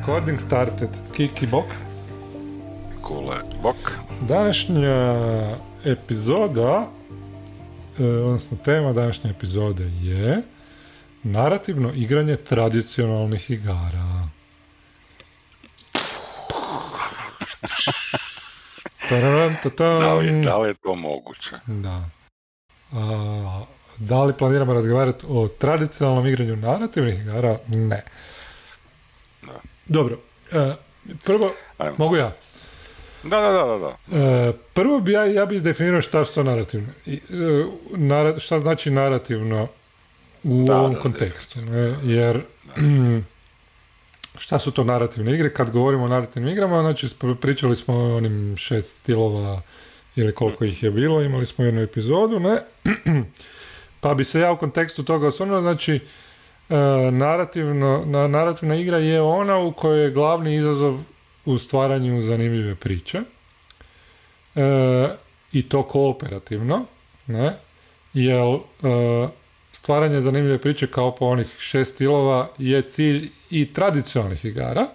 Recording started. Kiki Bok. Kule Bok. Današnja epizoda, e, odnosno tema današnje epizode je narativno igranje tradicionalnih igara. Tararam. Da li, da li je to moguće? Da. A, da li planiramo razgovarati o tradicionalnom igranju narativnih igara? Ne. Dobro. e, prvo, Ajmo. mogu ja? Da, da, da, da. da. E, prvo bi ja, ja bi izdefinirao šta su to narativno. E, šta znači narativno u Da, ovom da, kontekstu. Ne? Jer šta su to narativne igre? Kad govorimo o narativnim igrama, znači pričali smo o onim šest stilova ili koliko ih je bilo, imali smo jednu epizodu, ne? pa bi se ja u kontekstu toga osvrnuo, znači narativno, na, narativna igra je ona u kojoj je glavni izazov u stvaranju zanimljive priče. E, i to kooperativno, ne? Jer e, stvaranje zanimljive priče kao po onih šest stilova je cilj i tradicionalnih igara,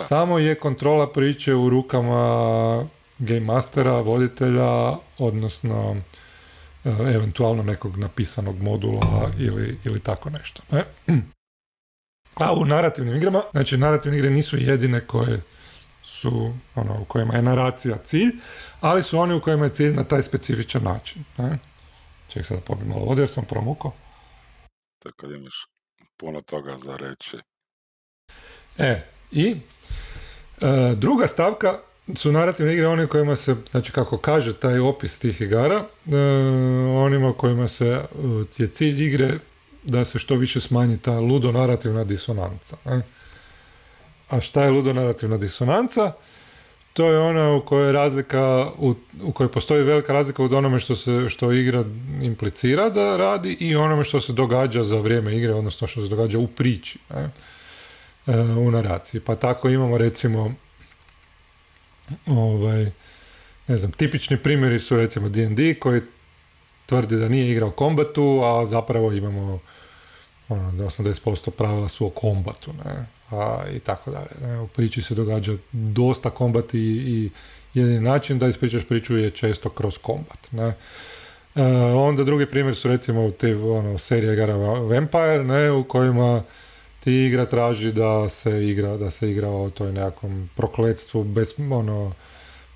samo je kontrola priče u rukama game mastera, voditelja, odnosno e, eventualno nekog napisanog modula ili, ili tako nešto. Ne? A u narativnim igrama, znači narativne igre nisu jedine koje su, ono, u kojima je naracija cilj, ali su oni u kojima je cilj na taj specifičan način. Ne? Ček sad da pobijem malo vode jer sam promukao. Tako da imaš puno toga za reći. E, i e, druga stavka su narativne igre one kojima se, znači kako kaže taj opis tih igara, e, onima kojima se e, je cilj igre da se što više smanji ta ludonarativna disonanca. ne? A šta je ludonarativna disonanca? To je ona u kojoj razlika, u, u kojoj postoji velika razlika od onome što se što igra implicira da radi i onome što se događa za vrijeme igre, odnosno što se događa u priči. e, u naraciji. Pa tako imamo recimo ovaj, ne znam, tipični primjeri su recimo D&D koji tvrdi da nije igrao kombatu, a zapravo imamo ono, da 80% pravila su o kombatu, ne, a, i tako dalje. Ne. U priči se događa dosta kombat i, i jedini način da ispričaš priču je često kroz kombat, ne. E, onda drugi primjer su recimo te ono, serije Vampire, ne, u kojima ti igra traži da se igra, da se igra o toj nekakvom prokletstvu, bez, ono,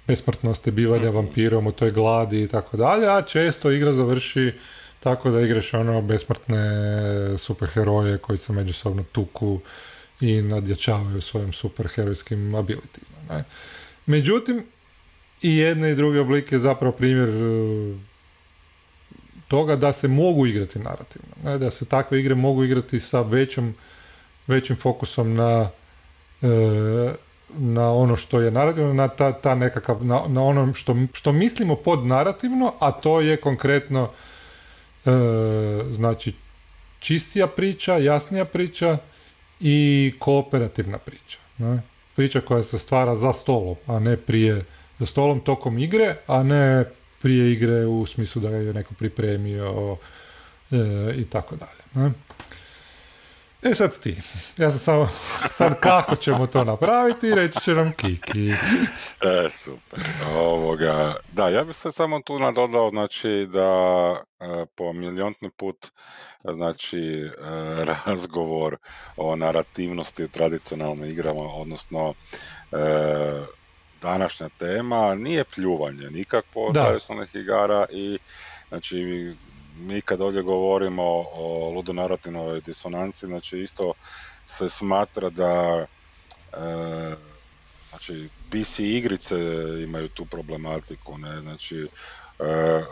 besmrtnosti, bivanja vampirom, o toj gladi i tako dalje, a često igra završi tako da igraš ono besmrtne superheroje koji se međusobno tuku i nadjačavaju svojim superherojskim abilitima. Ne? Međutim, i jedne i druge oblike je zapravo primjer e, toga da se mogu igrati narativno. Ne? Da se takve igre mogu igrati sa većom, većim fokusom na e, na ono što je narativno, na ta, ta nekakav, na, na ono što, što mislimo pod narativno, a to je konkretno e, znači čistija priča, jasnija priča i kooperativna priča. Ne? Priča koja se stvara za stolom, a ne prije za stolom tokom igre, a ne prije igre u smislu da je neko pripremio e, i tako dalje. Ne? E sad ti, ja sam samo, sad kako ćemo to napraviti, reći će nam Kiki. E, super. Ovoga, da, ja bih se samo tu nadodao, znači, da e, po miliontni put, znači, e, razgovor o narativnosti u tradicionalnim igrama, odnosno e, današnja tema, nije pljuvanje nikakvo Da. tradicionalnih igara i, znači, mi kad ovdje govorimo o ludonarativnoj disonanci, znači, isto se smatra da e, znači PC igrice imaju tu problematiku, ne, znači e, e,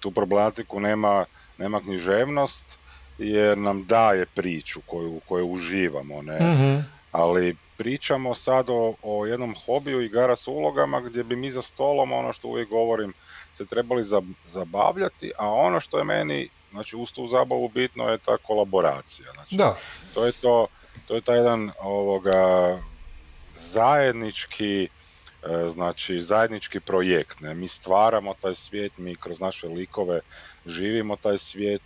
tu problematiku nema, nema književnost jer nam daje priču koju, u kojoj uživamo, ne, Mhm. ali pričamo sad o, o jednom hobiju igara s ulogama gdje bi mi za stolom, ono što uvijek govorim, se trebali zab- zabavljati, a ono što je meni, znači uz tu zabavu bitno je ta kolaboracija, znači Da, to je to, to je taj jedan ovoga zajednički e, znači zajednički projekt, ne? mi stvaramo taj svijet, mi kroz naše likove živimo taj svijet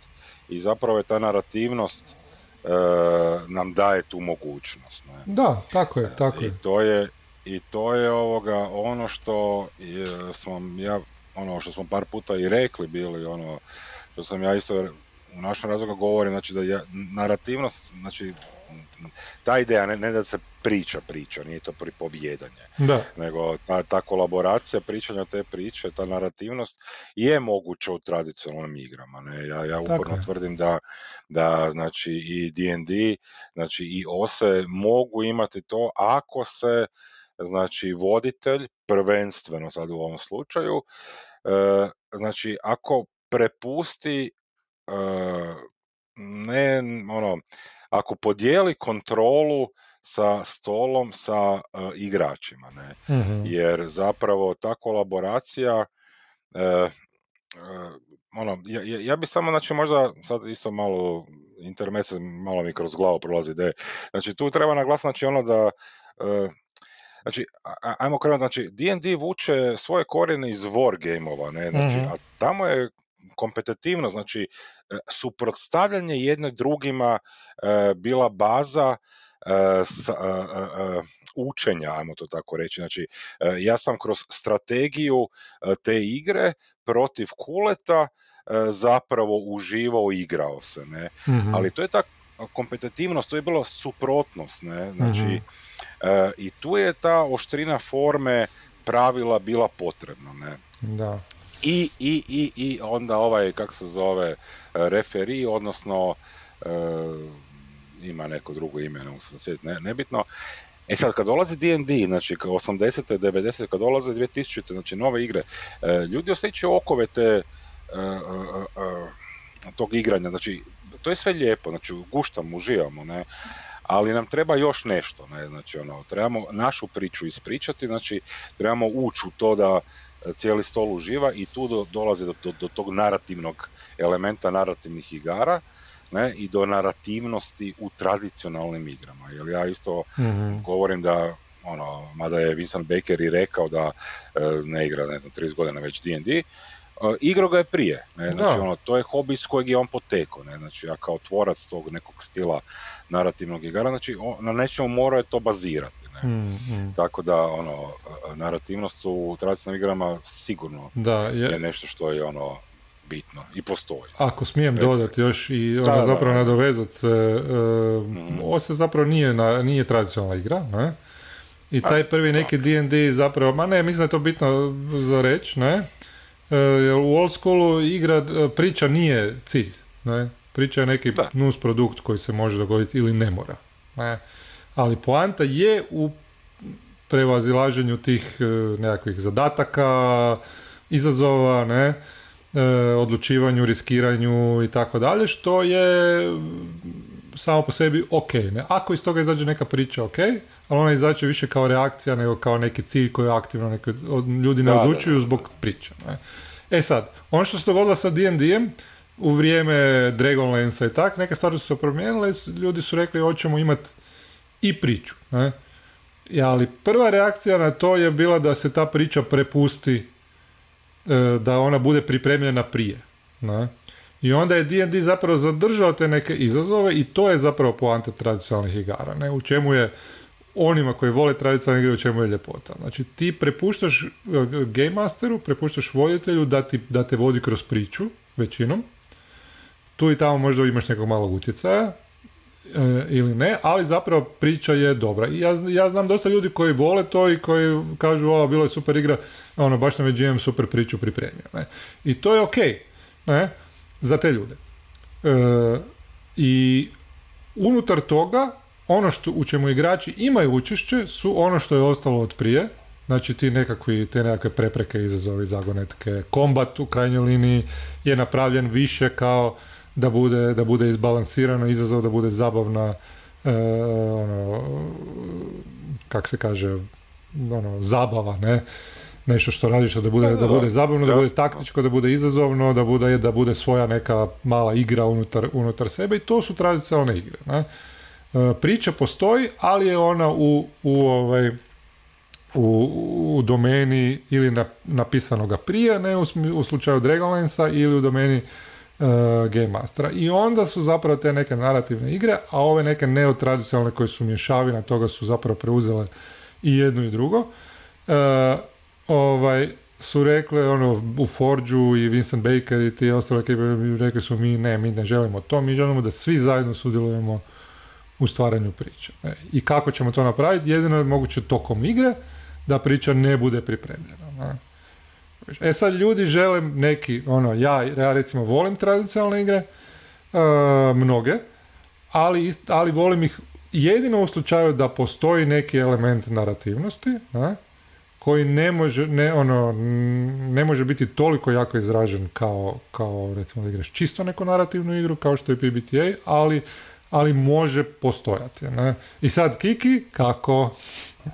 i zapravo je ta narativnost nam daje tu mogućnost. Ne? Da, tako je, tako I to je, i to je ovoga ono što je, sam ja ono što smo par puta i rekli bili ono što sam ja isto u našem razlogu govorim znači da je narativnost znači ta ideja ne, ne da se priča priča, nije to pripovjedanje, da. nego ta, ta kolaboracija pričanja te priče, ta narativnost je moguća u tradicionalnim igrama. Ne? Ja, ja uporno tvrdim da, da znači i D&D, znači i OSE mogu imati to ako se znači voditelj, prvenstveno sad u ovom slučaju, e, znači ako prepusti e, ne ono ako podijeli kontrolu sa stolom sa uh, igračima ne mm jer zapravo ta kolaboracija ono ja, ja bi samo znači možda sad isto malo intermese malo mi kroz glavu prolazi ideje znači tu treba naglasiti znači ono da Znači, ajmo krenuti, znači, D&D vuče svoje korijene iz war gameova, ne, znači, mm a tamo je kompetitivno, znači, e, suprotstavljanje jedne drugima e, bila baza e, s, učenja, ajmo to tako reći. Znači, ja sam kroz strategiju te igre protiv kuleta zapravo uživao igrao se, ne. Mhm. Ali to je ta kompetitivnost, to je bilo suprotnost, ne, znači, mhm. i tu je ta oštrina forme pravila bila potrebna, ne. Da i, i, i, i onda ovaj, kako se zove, referi, odnosno e, ima neko drugo ime, ne mogu ne, nebitno. E sad, kad dolazi D&D, znači 80. 90. kad dolaze 2000. znači nove igre, e, ljudi osjećaju okove te tog igranja, znači to je sve lijepo, znači guštamo, uživamo, ne, ali nam treba još nešto, ne, znači ono, trebamo našu priču ispričati, znači trebamo ući u to da cijeli stol uživa i tu do, dolazi do, do, tog narativnog elementa narativnih igara ne, i do narativnosti u tradicionalnim igrama. Jer ja isto mm govorim da ono, mada je Vincent Baker i rekao da e, ne igra, ne znam, 30 godina već D&D, igro ga je prije, ne, znači ono, to je hobi s kojeg je on potekao, ne, znači ja kao tvorac tog nekog stila narativnog igara, znači na nečemu mora je to bazirati, ne. Mm, mm. Tako da, ono, narativnost u tradicionalnim igrama sigurno da, je... je nešto što je ono bitno i postoji. Ako smijem dodati još i ono da, zapravo nadovezat se, uh, mm. ovo se zapravo nije, na, nije tradicionalna igra, ne? I taj prvi neki D&D zapravo, ma ne, mislim da je to bitno za reći, ne? Uh, u old schoolu igra, e, priča nije cilj, ne? Priča je neki da. nus produkt koji se može dogoditi ili ne mora, ne? Ali poanta je u prevazilaženju tih e, nekakvih zadataka, izazova, ne, e, odlučivanju, riskiranju i tako dalje, što je samo po sebi ok. Ne? Ako iz toga izađe neka priča, ok, ali ona izađe više kao reakcija nego kao neki cilj koji je aktivno neki, ljudi ne odlučuju zbog priča. Ne? E sad, ono što se dogodilo sa D&D-em, u vrijeme Dragonlansa i tak, neke stvari su se promijenile, ljudi su rekli hoćemo imati i priču. Ne? ali prva reakcija na to je bila da se ta priča prepusti, e, da ona bude pripremljena prije. Ne? I onda je D&D zapravo zadržao te neke izazove i to je zapravo poanta tradicionalnih igara. Ne? U čemu je onima koji vole tradicionalne igre, u čemu je ljepota. Znači ti prepuštaš e, Game Masteru, prepuštaš voditelju da, ti, da te vodi kroz priču, većinom. Tu i tamo možda imaš nekog malog utjecaja, E, ili ne, ali zapravo priča je dobra. I ja, ja znam dosta ljudi koji vole to i koji kažu ovo bilo je super igra, ono baš nam je GM super priču pripremio. Ne? I to je ok ne? Za te ljude. E, I unutar toga ono što, u čemu igrači imaju učešće su ono što je ostalo od prije, znači ti nekakvi, te nekakve prepreke, izazovi, zagonetke, kombat u krajnjoj liniji je napravljen više kao da bude, da bude izbalansirano, izazov da bude zabavna, e, ono, kak se kaže, ono, zabava, ne? Nešto što radiš da bude, da, bude zabavno, da bude taktičko, da bude izazovno, da bude, da bude svoja neka mala igra unutar, unutar sebe i to su tradicionalne igre. Ne? E, priča postoji, ali je ona u, u, ovaj, u, u domeni ili na, napisanoga prije, ne u, u slučaju Dragonlansa ili u domeni Game Mastera. I onda su zapravo te neke narativne igre, a ove neke neotradicionalne koje su mješavina toga su zapravo preuzele i jedno i drugo. Uh, ovaj, su rekli ono, u Forđu i Vincent Baker i ti ostale ekipe rekli su mi ne, mi ne želimo to, mi želimo da svi zajedno sudjelujemo u stvaranju priče. I kako ćemo to napraviti? Jedino je moguće tokom igre da priča ne bude pripremljena. Ne? E sad ljudi žele neki, ono, ja, ja recimo volim tradicionalne igre, uh, mnoge, ali, ali volim ih jedino u slučaju da postoji neki element narativnosti, ne? Koji ne može, ne, ono, ne može biti toliko jako izražen kao, kao recimo da igraš čisto neku narativnu igru kao što je PBTA, ali, ali može postojati. Ne? I sad Kiki, kako?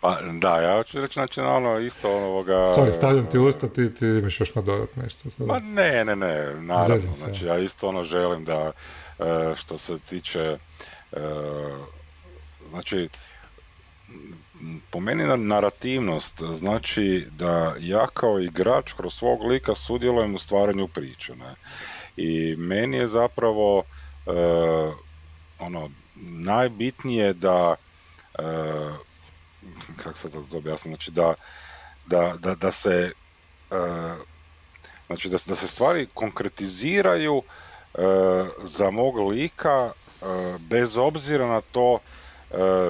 pa da, ja ću reći znači ono isto onoga... Sorry, stavljam ti usta, ti, ti imaš još dodat nešto. Sada. Pa ne, ne, ne, naravno, znači ja isto ono želim da e, što se tiče e, znači po meni narativnost znači da ja kao igrač kroz svog lika sudjelujem u stvaranju priče. Ne? I meni je zapravo uh, ono najbitnije da uh, kako se to objasnim, znači da, da, da, da se uh, znači da, da se stvari konkretiziraju za mog lika bez obzira na to E,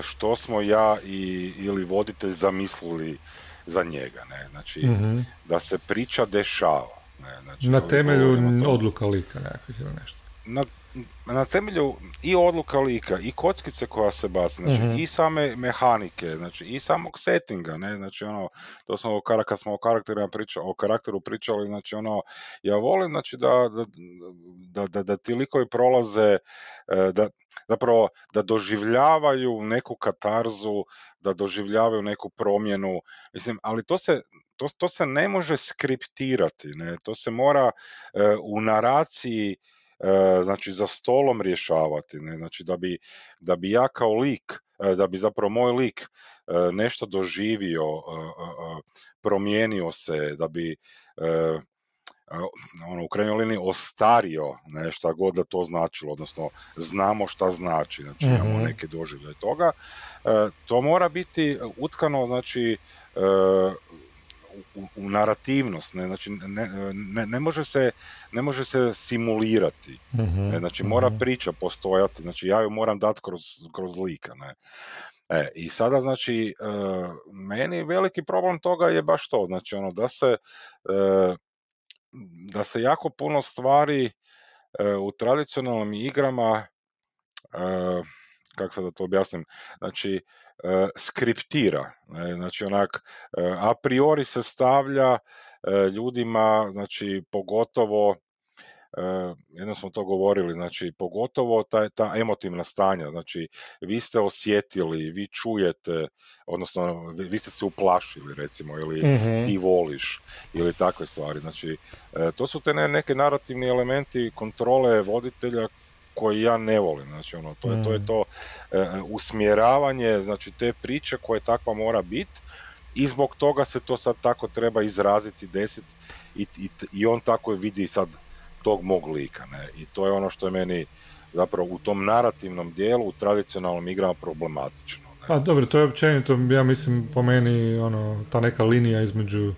što smo ja i, ili voditelj zamislili za njega. Ne? Znači, mhm. da se priča dešava. Ne? Znači, na temelju odluka lika nekakvih ili nešto. Na, na temelju i odluka lika i kockice koja se baci, znači mhm. i same mehanike, znači i samog settinga, ne, znači ono, to smo kad smo o karakterima pričali, o karakteru pričali, znači ono, ja volim znači da, da, da, da ti likovi prolaze, e, da, zapravo da doživljavaju neku katarzu, da doživljavaju neku promjenu, mislim, ali to se, to, to se ne može skriptirati, ne, to se mora e, u naraciji znači za stolom rješavati, ne? znači da bi, da bi ja kao lik, e, da bi zapravo moj lik e, nešto doživio, promijenio se, da bi ono, u krajnjoj liniji ostario, ne, šta god da to značilo, odnosno znamo šta znači, znači imamo mhm. neke doživlje toga, to mora biti utkano, znači, u, u narativnost, ne, znači ne, ne, ne, može se, ne može se simulirati, mm znači mora mhm. priča postojati, znači ja ju moram dati kroz, kroz lika, ne. E, I sada znači e, meni veliki problem toga je baš to, znači ono da se e, da se jako puno stvari e, u tradicionalnim igrama kako sad da to objasnim, znači skriptira. Znači onak e, a priori se stavlja e, ljudima, znači pogotovo jedno smo to govorili, znači pogotovo ta, ta emotivna stanja, znači vi ste osjetili, vi čujete, odnosno vi, ste se uplašili recimo ili mhm. ti voliš ili takve stvari, znači to su te neke narativni elementi kontrole voditelja koji ja ne volim. Znači, ono, to, je, to je mm. to e, usmjeravanje, znači te priče koje takva mora biti i zbog toga se to sad tako treba izraziti, desiti i, i, i on tako vidi sad tog mog lika. Ne? I to je ono što je meni zapravo u tom narativnom dijelu, u tradicionalnom igrama problematično. Ne? Pa dobro, to je općenito, ja mislim po meni ono, ta neka linija između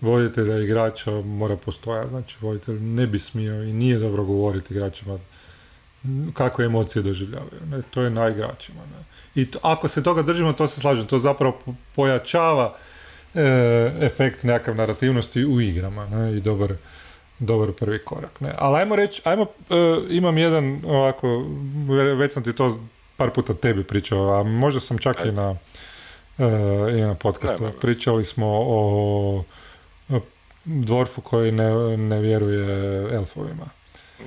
voditelja i igrača mora postojati. Znači, voditelj ne bi smio i nije dobro govoriti igračima kakve emocije doživljavaju. Ne? To je na igračima. Ne? I ako se toga držimo, to se slažem, to zapravo pojačava e, efekt nekakav narativnosti u igrama ne? i dobar, dobar prvi korak. Ne? Ali ajmo reći, ajmo, e, imam jedan ovako, već sam ti to par puta tebi pričao, a možda sam čak i na, e, i na podcastu. Pričali smo o, o dvorfu koji ne, ne vjeruje elfovima.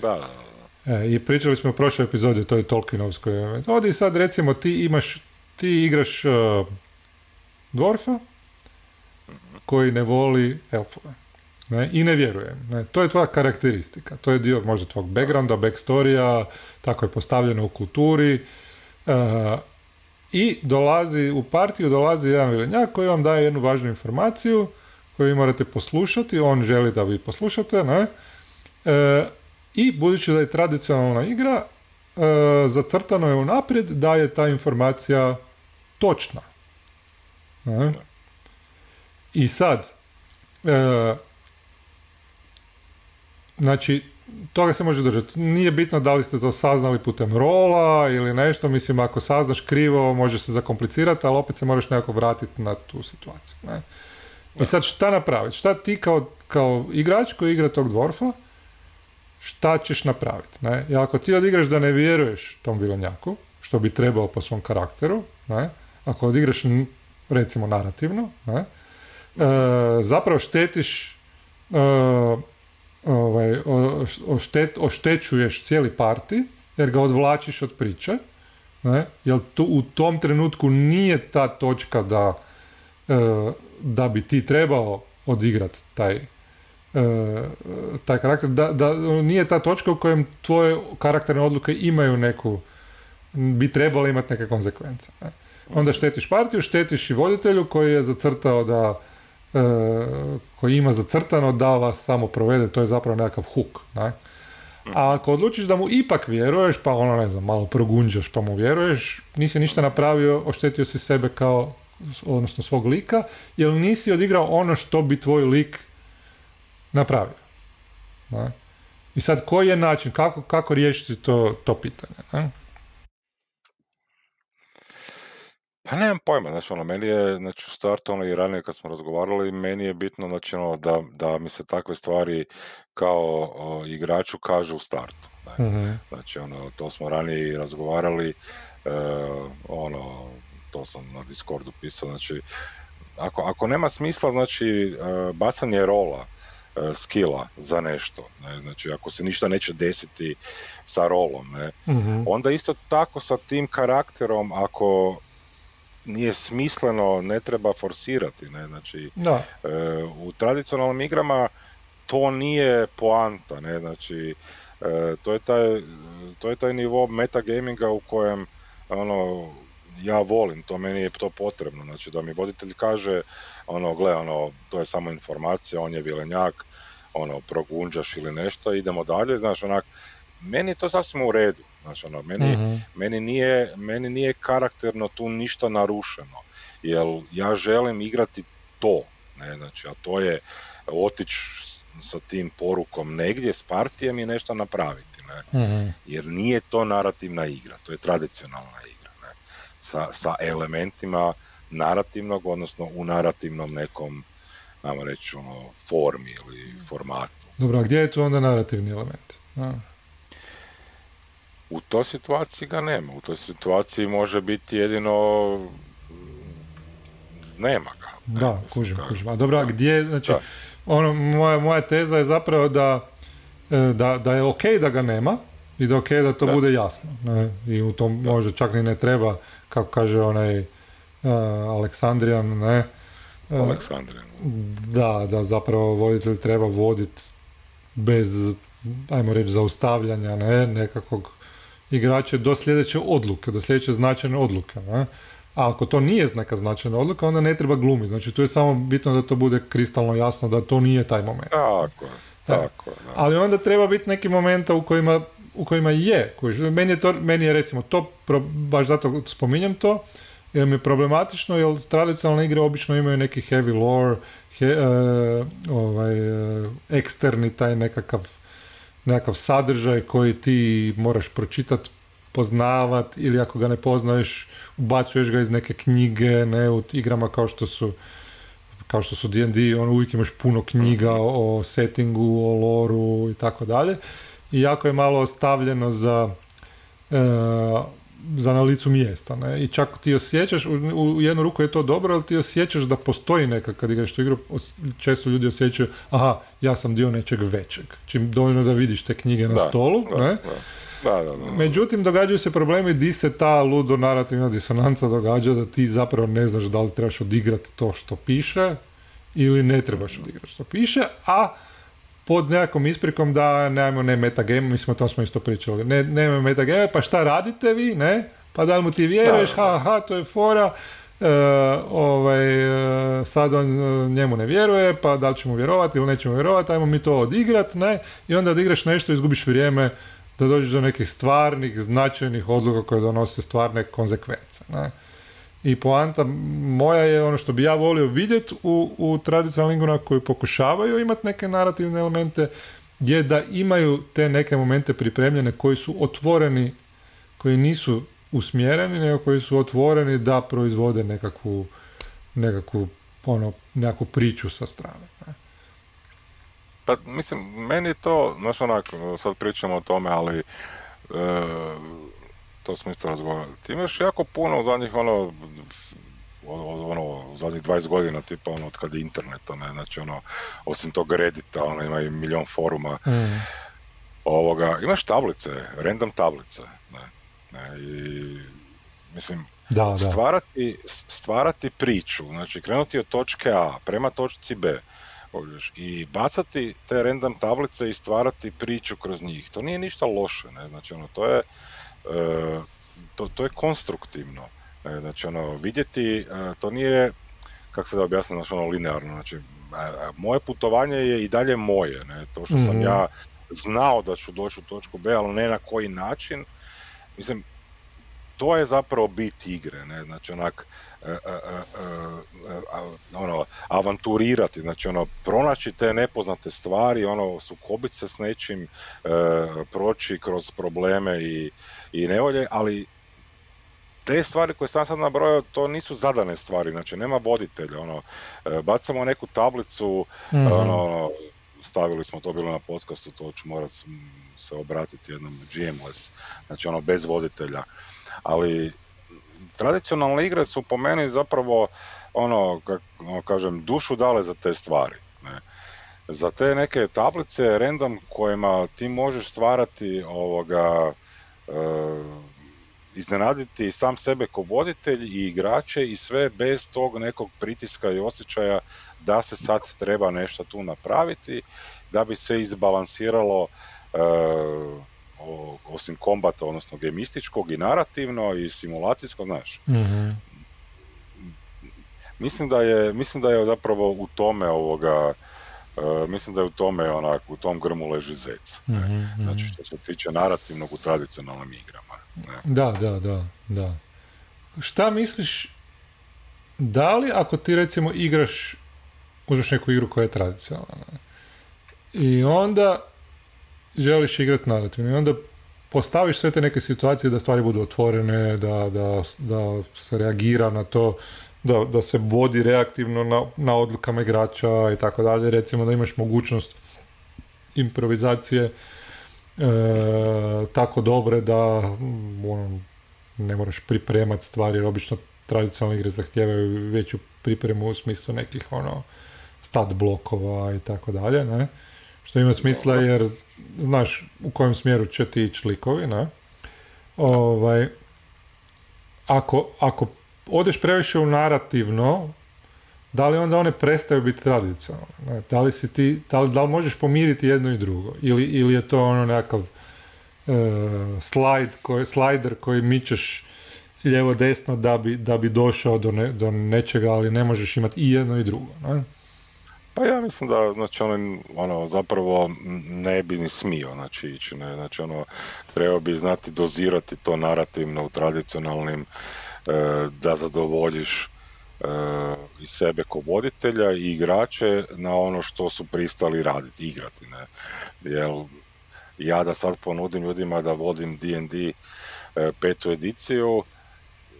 Da, da, E, I pričali smo u prošloj epizodi o toj Tolkienovskoj metodi sad recimo ti imaš, ti igraš uh, dvorfa koji ne voli elfove. Ne, I ne vjerujem. Ne. To je tvoja karakteristika. To je dio možda tvog backgrounda, backstorija, tako je postavljeno u kulturi. Uh, I dolazi, u partiju dolazi jedan vilenjak koji vam daje jednu važnu informaciju koji vi morate poslušati, on želi da vi poslušate, ne? E, I budući da je tradicionalna igra, e, zacrtano je unaprijed da je ta informacija točna. Ne? I sad, e, znači, toga se može držati. Nije bitno da li ste to saznali putem rola ili nešto, mislim ako saznaš krivo može se zakomplicirati, ali opet se moraš nekako vratiti na tu situaciju. Ne? I sad šta napraviti? Šta ti kao, kao igrač koji igra tog dvorfa, šta ćeš napraviti? Ne? I ako ti odigraš da ne vjeruješ tom vilenjaku, što bi trebao po svom karakteru, ne? ako odigraš recimo narativno, ne? E, zapravo štetiš e, ovaj, oštet, oštećuješ cijeli parti jer ga odvlačiš od priče ne? jer tu, u tom trenutku nije ta točka da e, da bi ti trebao odigrati taj taj karakter, da, da nije ta točka u kojem tvoje karakterne odluke imaju neku, bi trebalo imati neke konsekvence. Ne? Onda štetiš partiju, štetiš i voditelju koji je zacrtao da e, koji ima zacrtano da vas samo provede, to je zapravo nekakav huk. Ne? A ako odlučiš da mu ipak vjeruješ, pa ono ne znam, malo progunđaš pa mu vjeruješ, nisi ništa napravio, oštetio si sebe kao, odnosno svog lika, jer nisi odigrao ono što bi tvoj lik napravio. Ne? I sad koji je način, kako, kako riješiti to, to pitanje? Ne? Pa nemam pojma, znači ono, meni je, znači u startu ono i ranije kad smo razgovarali, meni je bitno, znači ono, da, da mi se takve stvari kao o, igraču kažu u startu. Ne? Mm-hmm. Znači ono, to smo ranije i razgovarali, e, ono, to sam na Discordu pisao, znači, ako, ako nema smisla, znači, e, bacanje rola, skila za nešto, ne? znači ako se ništa neće desiti sa rolom, ne? Mm-hmm. onda isto tako sa tim karakterom, ako nije smisleno, ne treba forsirati. Ne? Znači, da. E, u tradicionalnim igrama to nije poanta. Ne? Znači, e, to, je taj, to je taj nivo metagaminga u kojem ono, ja volim, to meni je to potrebno. Znači, da mi voditelj kaže, ono, gle, ono, to je samo informacija, on je vilenjak, ono, progunđaš ili nešto, idemo dalje, znaš, onak, meni je to sasvim u redu. Znači, ono, meni, mhm. meni, nije, meni nije karakterno tu ništa narušeno, jer ja želim igrati to, ne, znači, a to je otići sa tim porukom negdje s partijem i nešto napraviti, ne, mhm. jer nije to narativna igra, to je tradicionalna igra, sa, sa elementima narativnog, odnosno u narativnom nekom, namo reći, ono, formi ili formatu. Dobro, a gdje je tu onda narativni element? A. U toj situaciji ga nema. U toj situaciji može biti jedino nema ga. Da, kužim, kužim. A dobro, a gdje, znači, ono, moja, moja teza je zapravo da, e, da, da je ok da ga nema i da ok da to bude jasno. Ne? I u tom može čak ni ne treba, kako kaže onaj uh, Aleksandrijan, ne? Uh, Aleksandrijan. Da, da zapravo voditelj treba voditi bez, ajmo reći, zaustavljanja, ne, nekakvog igrače do sljedeće odluke, do sljedeće značajne odluke. Ne? A ako to nije neka značajna odluka, onda ne treba glumiti. Znači, tu je samo bitno da to bude kristalno jasno da to nije taj moment. Tako, tako. Ali onda treba biti neki momenta u kojima, u kojima je. Meni je, to, meni je recimo to, baš zato spominjem to, jer mi je problematično, jer tradicionalne igre obično imaju neki heavy lore, he, uh, ovaj, uh, eksterni taj nekakav nekakav sadržaj koji ti moraš pročitati, poznavat ili ako ga ne poznaješ, ubacuješ ga iz neke knjige, ne, u igrama kao što su kao što su D&D, on uvijek imaš puno knjiga o settingu, o loru i tako dalje. I jako je malo ostavljeno za e, za na licu mjesta. Ne? I čak ti osjećaš, u, u jednu ruku je to dobro, ali ti osjećaš da postoji neka, kad igraš tu igru, često ljudi osjećaju, aha, ja sam dio nečeg većeg. Čim dovoljno da vidiš te knjige na stolu, da, ne? Da, da, Međutim, događaju se problemi di se ta ludo narativna disonanca događa da ti zapravo ne znaš da li trebaš odigrati to što piše ili ne trebaš odigrati što piše, a pod nekakvom isprikom da nemamo ne metagame, mislim o tom smo isto pričali, ne, nemamo metagame, pa šta radite vi, ne? Pa da li mu ti vjeruješ, ha, ha, to je fora, e, ovaj, e, sad on njemu ne vjeruje, pa da li ćemo vjerovati ili nećemo vjerovati, ajmo mi to odigrat, ne, i onda odigraš nešto i izgubiš vrijeme da dođeš do nekih stvarnih, značajnih odluka koje donose stvarne konsekvence. Ne. I poanta moja je ono što bi ja volio vidjeti u, u tradicionalnim igrama koji pokušavaju imati neke narativne elemente, je da imaju te neke momente pripremljene koji su otvoreni, koji nisu usmjereni, nego koji su otvoreni da proizvode nekakvu, nekakvu, ono, nekakvu priču sa strane. Ne? Pa, mislim, meni to, znaš onako, sad pričamo o tome, ali e, to smo isto razgovarali. Ti imaš jako puno zadnjih, ono, ono, zadnjih 20 godina, tipa ono, od kad je interneta, ne, znači ono, osim tog Reddita, ono, ima i milion foruma, mm. ovoga, imaš tablice, random tablice, ne, ne i, mislim, da, da. Stvarati, stvarati priču, znači krenuti od točke A prema točci B, i bacati te random tablice i stvarati priču kroz njih. To nije ništa loše, ne? Znači, ono, to je, to, to je konstruktivno. E, znači, ono, vidjeti, e, to nije, kako se da objasnim, znači, ono, linearno, znači, moje putovanje je i dalje moje, ne? To što sam mhm. ja znao da ću doći u točku B, ali ne na koji način, mislim, to je zapravo bit igre, ne, znači onak, e, e, e, ono, avanturirati, znači ono, pronaći te nepoznate stvari, ono, sukobiti se s nečim, proći kroz probleme i, i nevolje, ali te stvari koje sam sad nabrojao, to nisu zadane stvari, znači nema voditelja, ono, bacamo neku tablicu, mm ono, stavili smo to bilo na podcastu, to ću morat se obratiti jednom GMless, znači ono, bez voditelja ali tradicionalne igre su po meni zapravo ono, kako ono, kažem, dušu dale za te stvari. Ne. Za te neke tablice random kojima ti možeš stvarati ovoga e, iznenaditi sam sebe kao voditelj i igrače i sve bez tog nekog pritiska i osjećaja da se sad treba nešto tu napraviti da bi se izbalansiralo e, osim kombata, odnosno gemističkog i narativno i simulacijsko, znaš. mm Mislim da je, mislim da je zapravo u tome ovoga, uh, mislim da je u tome onak, u tom grmu leži zec. mm Znači što se tiče narativnog u tradicionalnim igrama. Ne? Da, da, da, da. Šta misliš, da li ako ti recimo igraš, uzmeš neku igru koja je tradicionalna, i onda želiš igrati narativno i onda postaviš sve te neke situacije da stvari budu otvorene, da, da, da se reagira na to, da, da se vodi reaktivno na, na odlukama igrača i tako dalje. Recimo da imaš mogućnost improvizacije e, tako dobre da mm, ono, ne moraš pripremati stvari, jer obično tradicionalne igre zahtijevaju veću pripremu u smislu nekih ono stat blokova i tako dalje, ne? Što ima smisla jer znaš u kojem smjeru će ti ići likovi, ne? Ovaj, ako, ako odeš previše u narativno, da li onda one prestaju biti tradicionalne? Da li, si ti, da li, da li možeš pomiriti jedno i drugo? Ili, ili je to ono nekakav uh, slajd koji, slajder koji mičeš lijevo desno da bi, da bi došao do, ne, do nečega, ali ne možeš imati i jedno i drugo. Ne? Pa ja mislim da znači on ono zapravo ne bi ni smio znači ići ne znači ono trebao bi znati dozirati to narativno u tradicionalnim e, da zadovoljiš e, i sebe kao voditelja i igrače na ono što su pristali raditi igrati ne. Jel ja da sad ponudim ljudima da vodim D&D e, petu ediciju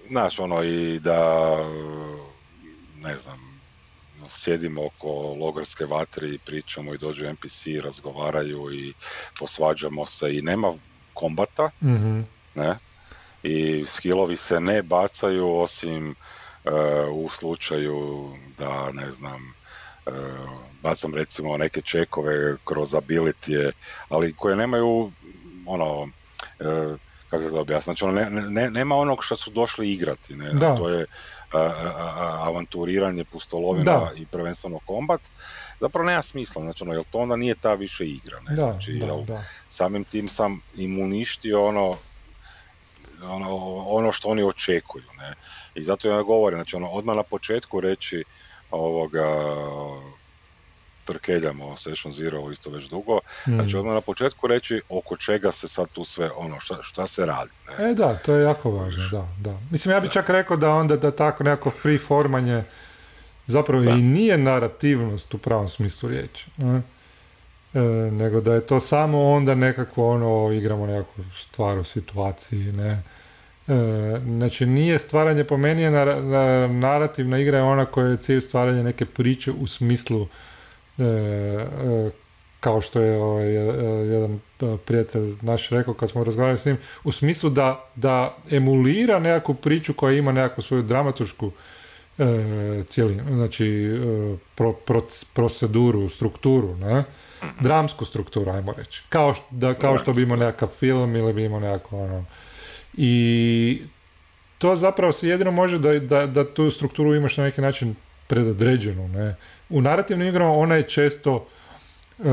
znaš ono i da ne znam sjedimo oko logarske vatre i pričamo i dođu NPC, razgovaraju i posvađamo se i nema kombata, mm ne? I skillovi se ne bacaju osim uh, u slučaju da, ne znam, uh, bacam recimo neke čekove kroz ability ali koje nemaju ono, uh, kako se objasni, znači ono, ne, ne, nema onog što su došli igrati, ne, da. to je avanturiranje, pustolovina i prvenstveno kombat, zapravo nema smisla, znači ono, jer to onda nije ta više igra, ne, da, znači, da, da. samim tim sam im uništio ono, ono, ono što oni očekuju, ne. I zato ja govorim, znači ono, odmah na početku reći ovoga, trkeljamo Session Zero isto već dugo, znači hmm. odmah na početku reći oko čega se sad tu sve, ono, šta, šta se radi. Ne? E da, to je jako važno, da, da. Mislim, ja bih čak rekao da onda da tako nekako free formanje zapravo i nije narativnost u pravom smislu riječi. Ne? E, nego da je to samo onda nekako ono, igramo nekakvu stvar u situaciji, ne. E, znači nije stvaranje, po meni je narativna igra je ona koja je cilj stvaranje neke priče u smislu kao što je ovaj, jedan prijatelj naš rekao kad smo razgovarali s njim, u smislu da, da emulira nekakvu priču koja ima nekakvu svoju dramatušku e, cijeli, znači pro, proceduru, strukturu, ne? dramsku strukturu, ajmo reći. Kao, da, kao što bi imao nekakav film ili bi imao nekako ono... I to zapravo se jedino može da, da, da tu strukturu imaš na neki način predodređenu. Ne? U narativnim igrama ona je često uh,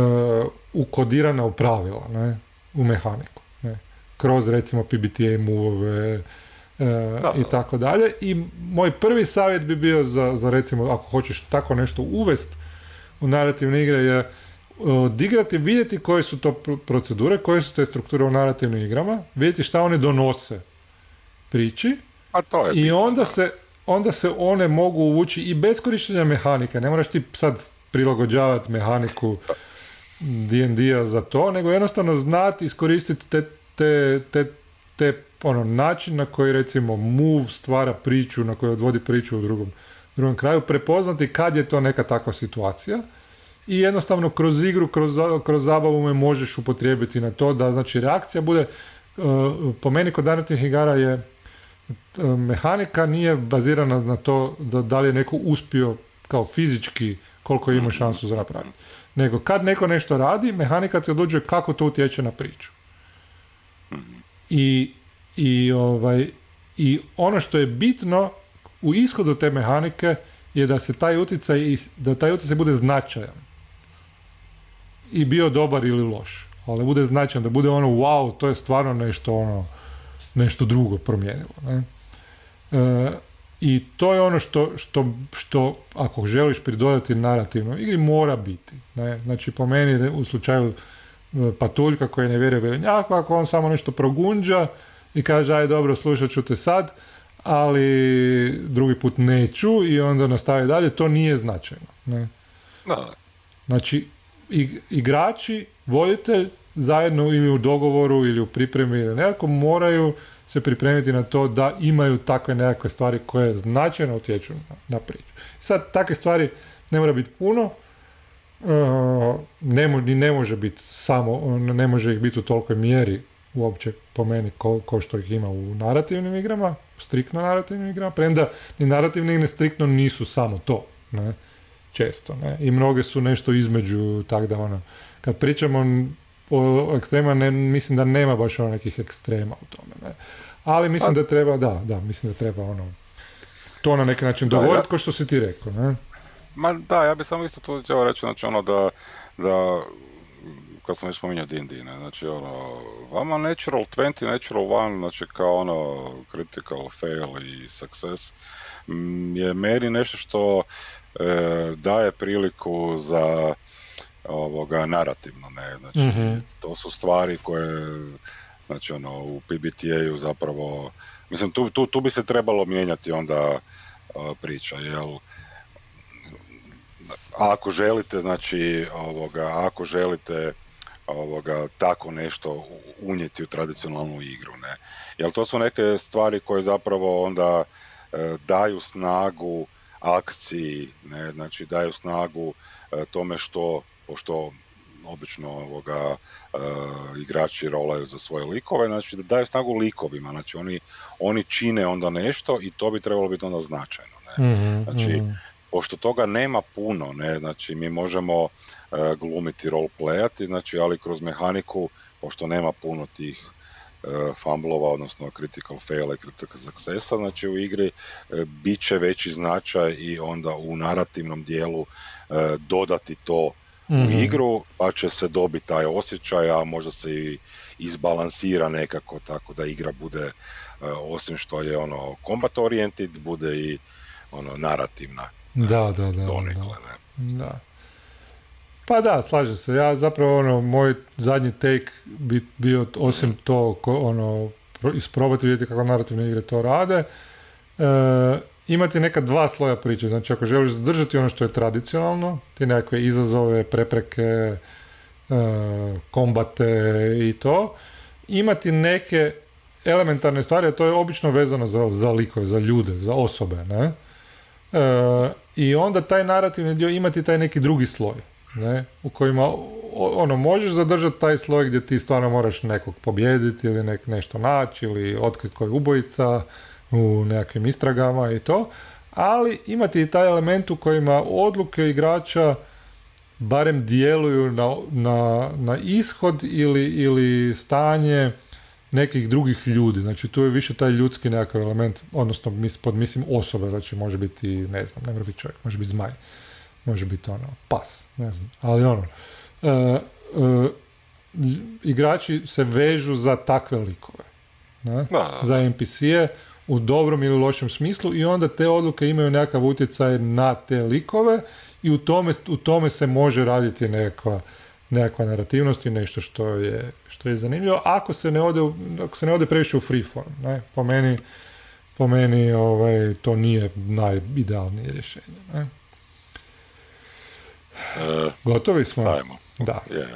ukodirana u pravila, ne? u mehaniku. Ne? Kroz recimo PBTA move uh, i tako dalje. I moj prvi savjet bi bio za, za recimo ako hoćeš tako nešto uvest u narativne igre je odigrati, vidjeti koje su to procedure, koje su te strukture u narativnim igrama, vidjeti šta one donose priči A to je i onda se, onda se one mogu uvući i bez korištenja mehanike. Ne moraš ti sad prilagođavati mehaniku D&D-a za to, nego jednostavno znati iskoristiti te, te, te, te ono, način na koji recimo move stvara priču, na koji odvodi priču u drugom, drugom kraju, prepoznati kad je to neka takva situacija i jednostavno kroz igru, kroz, kroz zabavu me možeš upotrijebiti na to da znači reakcija bude e, po meni kod igara je mehanika nije bazirana na to da, da li je neko uspio kao fizički koliko ima šansu za napraviti. Nego kad neko nešto radi, mehanika ti odlučuje kako to utječe na priču. I, i, ovaj, I ono što je bitno u ishodu te mehanike je da se taj utjecaj, da taj utjecaj bude značajan i bio dobar ili loš. Ali bude značajan, da bude ono wow, to je stvarno nešto ono, nešto drugo promijenilo. Ne? E, I to je ono što, što, što ako želiš pridodati narativno igri mora biti. Ne? Znači po meni u slučaju e, patuljka koji ne vjeruje velenjaku, ako on samo nešto progunđa i kaže aj dobro slušat ću te sad, ali drugi put neću i onda nastavi dalje, to nije značajno. Ne? Znači, igrači, voditelj, zajedno ili u dogovoru ili u pripremi ili nekako moraju se pripremiti na to da imaju takve nekakve stvari koje značajno utječu na, priču. Sad, takve stvari ne mora biti puno, uh, ne, ni ne može biti samo, ne može ih biti u tolikoj mjeri uopće po meni ko, ko što ih ima u narativnim igrama, striktno narativnim igrama, premda ni narativne igre striktno nisu samo to. Ne? često. Ne? I mnoge su nešto između, tak da ono, kad pričamo o ekstrema, ne, mislim da nema baš ono nekih ekstrema u tome. Ne? Ali mislim da treba, da, da, mislim da treba ono, to na neki način dogovoriti, kao što si ti rekao. Ne? Ma da, ja bih samo isto to htio reći, znači ono da, da kad sam već spominjao D&D, ne, znači ono, vama natural 20, natural 1, znači kao ono critical fail i success, je meni nešto što e, daje priliku za ovoga narativno, ne, znači mhm. to su stvari koje znači ono u PBTA-u zapravo mislim tu, tu, tu bi se trebalo mijenjati onda priča, jel ako želite znači ovoga ako želite ovoga tako nešto unijeti u tradicionalnu igru, ne. Jel to su neke stvari koje zapravo onda e, daju snagu akciji, ne, znači daju snagu e, tome što, pošto obično ovoga, e, igrači rolaju za svoje likove, znači da daju snagu likovima, znači oni, oni čine onda nešto i to bi trebalo biti onda značajno. Ne? Mhm, znači, mhm. pošto toga nema puno, ne, znači mi možemo e, glumiti roleplayati, znači ali kroz mehaniku, pošto nema puno tih E, fumblova, odnosno critical fail i critical successa, znači u igri e, bit će veći značaj i onda u narativnom dijelu e, dodati to u mhm. igru, pa će se dobiti taj osjećaj, a možda se i izbalansira nekako tako da igra bude, e, osim što je ono combat oriented, bude i ono narativna. Da, da, da. Donekle, da. da. Pa da, slažem se. Ja zapravo ono, moj zadnji take bi bio osim to ono, isprobati vidjeti kako narativne igre to rade. E, imati neka dva sloja priče. Znači ako želiš zadržati ono što je tradicionalno, ti nekakve izazove, prepreke, e, kombate i to, imati neke elementarne stvari, a to je obično vezano za, za likove, za ljude, za osobe, ne? E, I onda taj narativni dio imati taj neki drugi sloj ne, u kojima ono, možeš zadržati taj sloj gdje ti stvarno moraš nekog pobijediti ili nek, nešto naći ili otkriti koji ubojica u nekakvim istragama i to, ali imati i taj element u kojima odluke igrača barem djeluju na, na, na ishod ili, ili stanje nekih drugih ljudi. Znači tu je više taj ljudski nekakav element, odnosno pod mislim osobe, znači može biti, ne znam, ne mora biti čovjek, može biti zmaj može biti ono, pas, ne znam, ali ono, e, e, igrači se vežu za takve likove, ne? za NPC-e u dobrom ili lošem smislu i onda te odluke imaju nekakav utjecaj na te likove i u tome, u tome se može raditi nekakva, nekakva narativnost i nešto što je, što je zanimljivo, ako se ne ode, ako se ne ode previše u freeform, ne? po meni po meni ovaj, to nije najidealnije rješenje. Ne? Uh, Gotovi smo? Stavimo. Da. Je,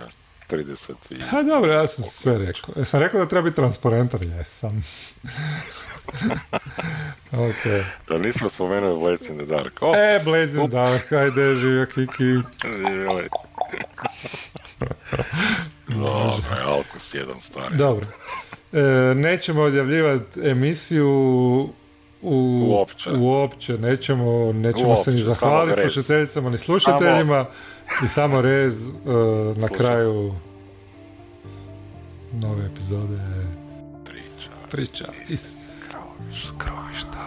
30 i... Ha, dobro, ja sam sve rekao. Ja sam rekao da treba biti transparentan, jesam. ok. Da nismo spomenuli Blaze in the Dark. Ops. E, Blaze in the Dark, ajde, živio Kiki. Živjeli. Dobro, Alkus jedan stari. Dobro. E, nećemo odjavljivati emisiju u, uopće. uopće nećemo, nećemo uopće, se ni zahvaliti slušateljicama ni slušateljima samo... i samo rez uh, na kraju nove epizode priča, priča iz skrovišta.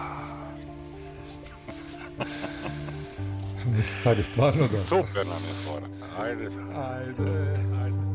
Sad je stvarno dobro. Super nam je fora. Ajde. Ajde. Ajde.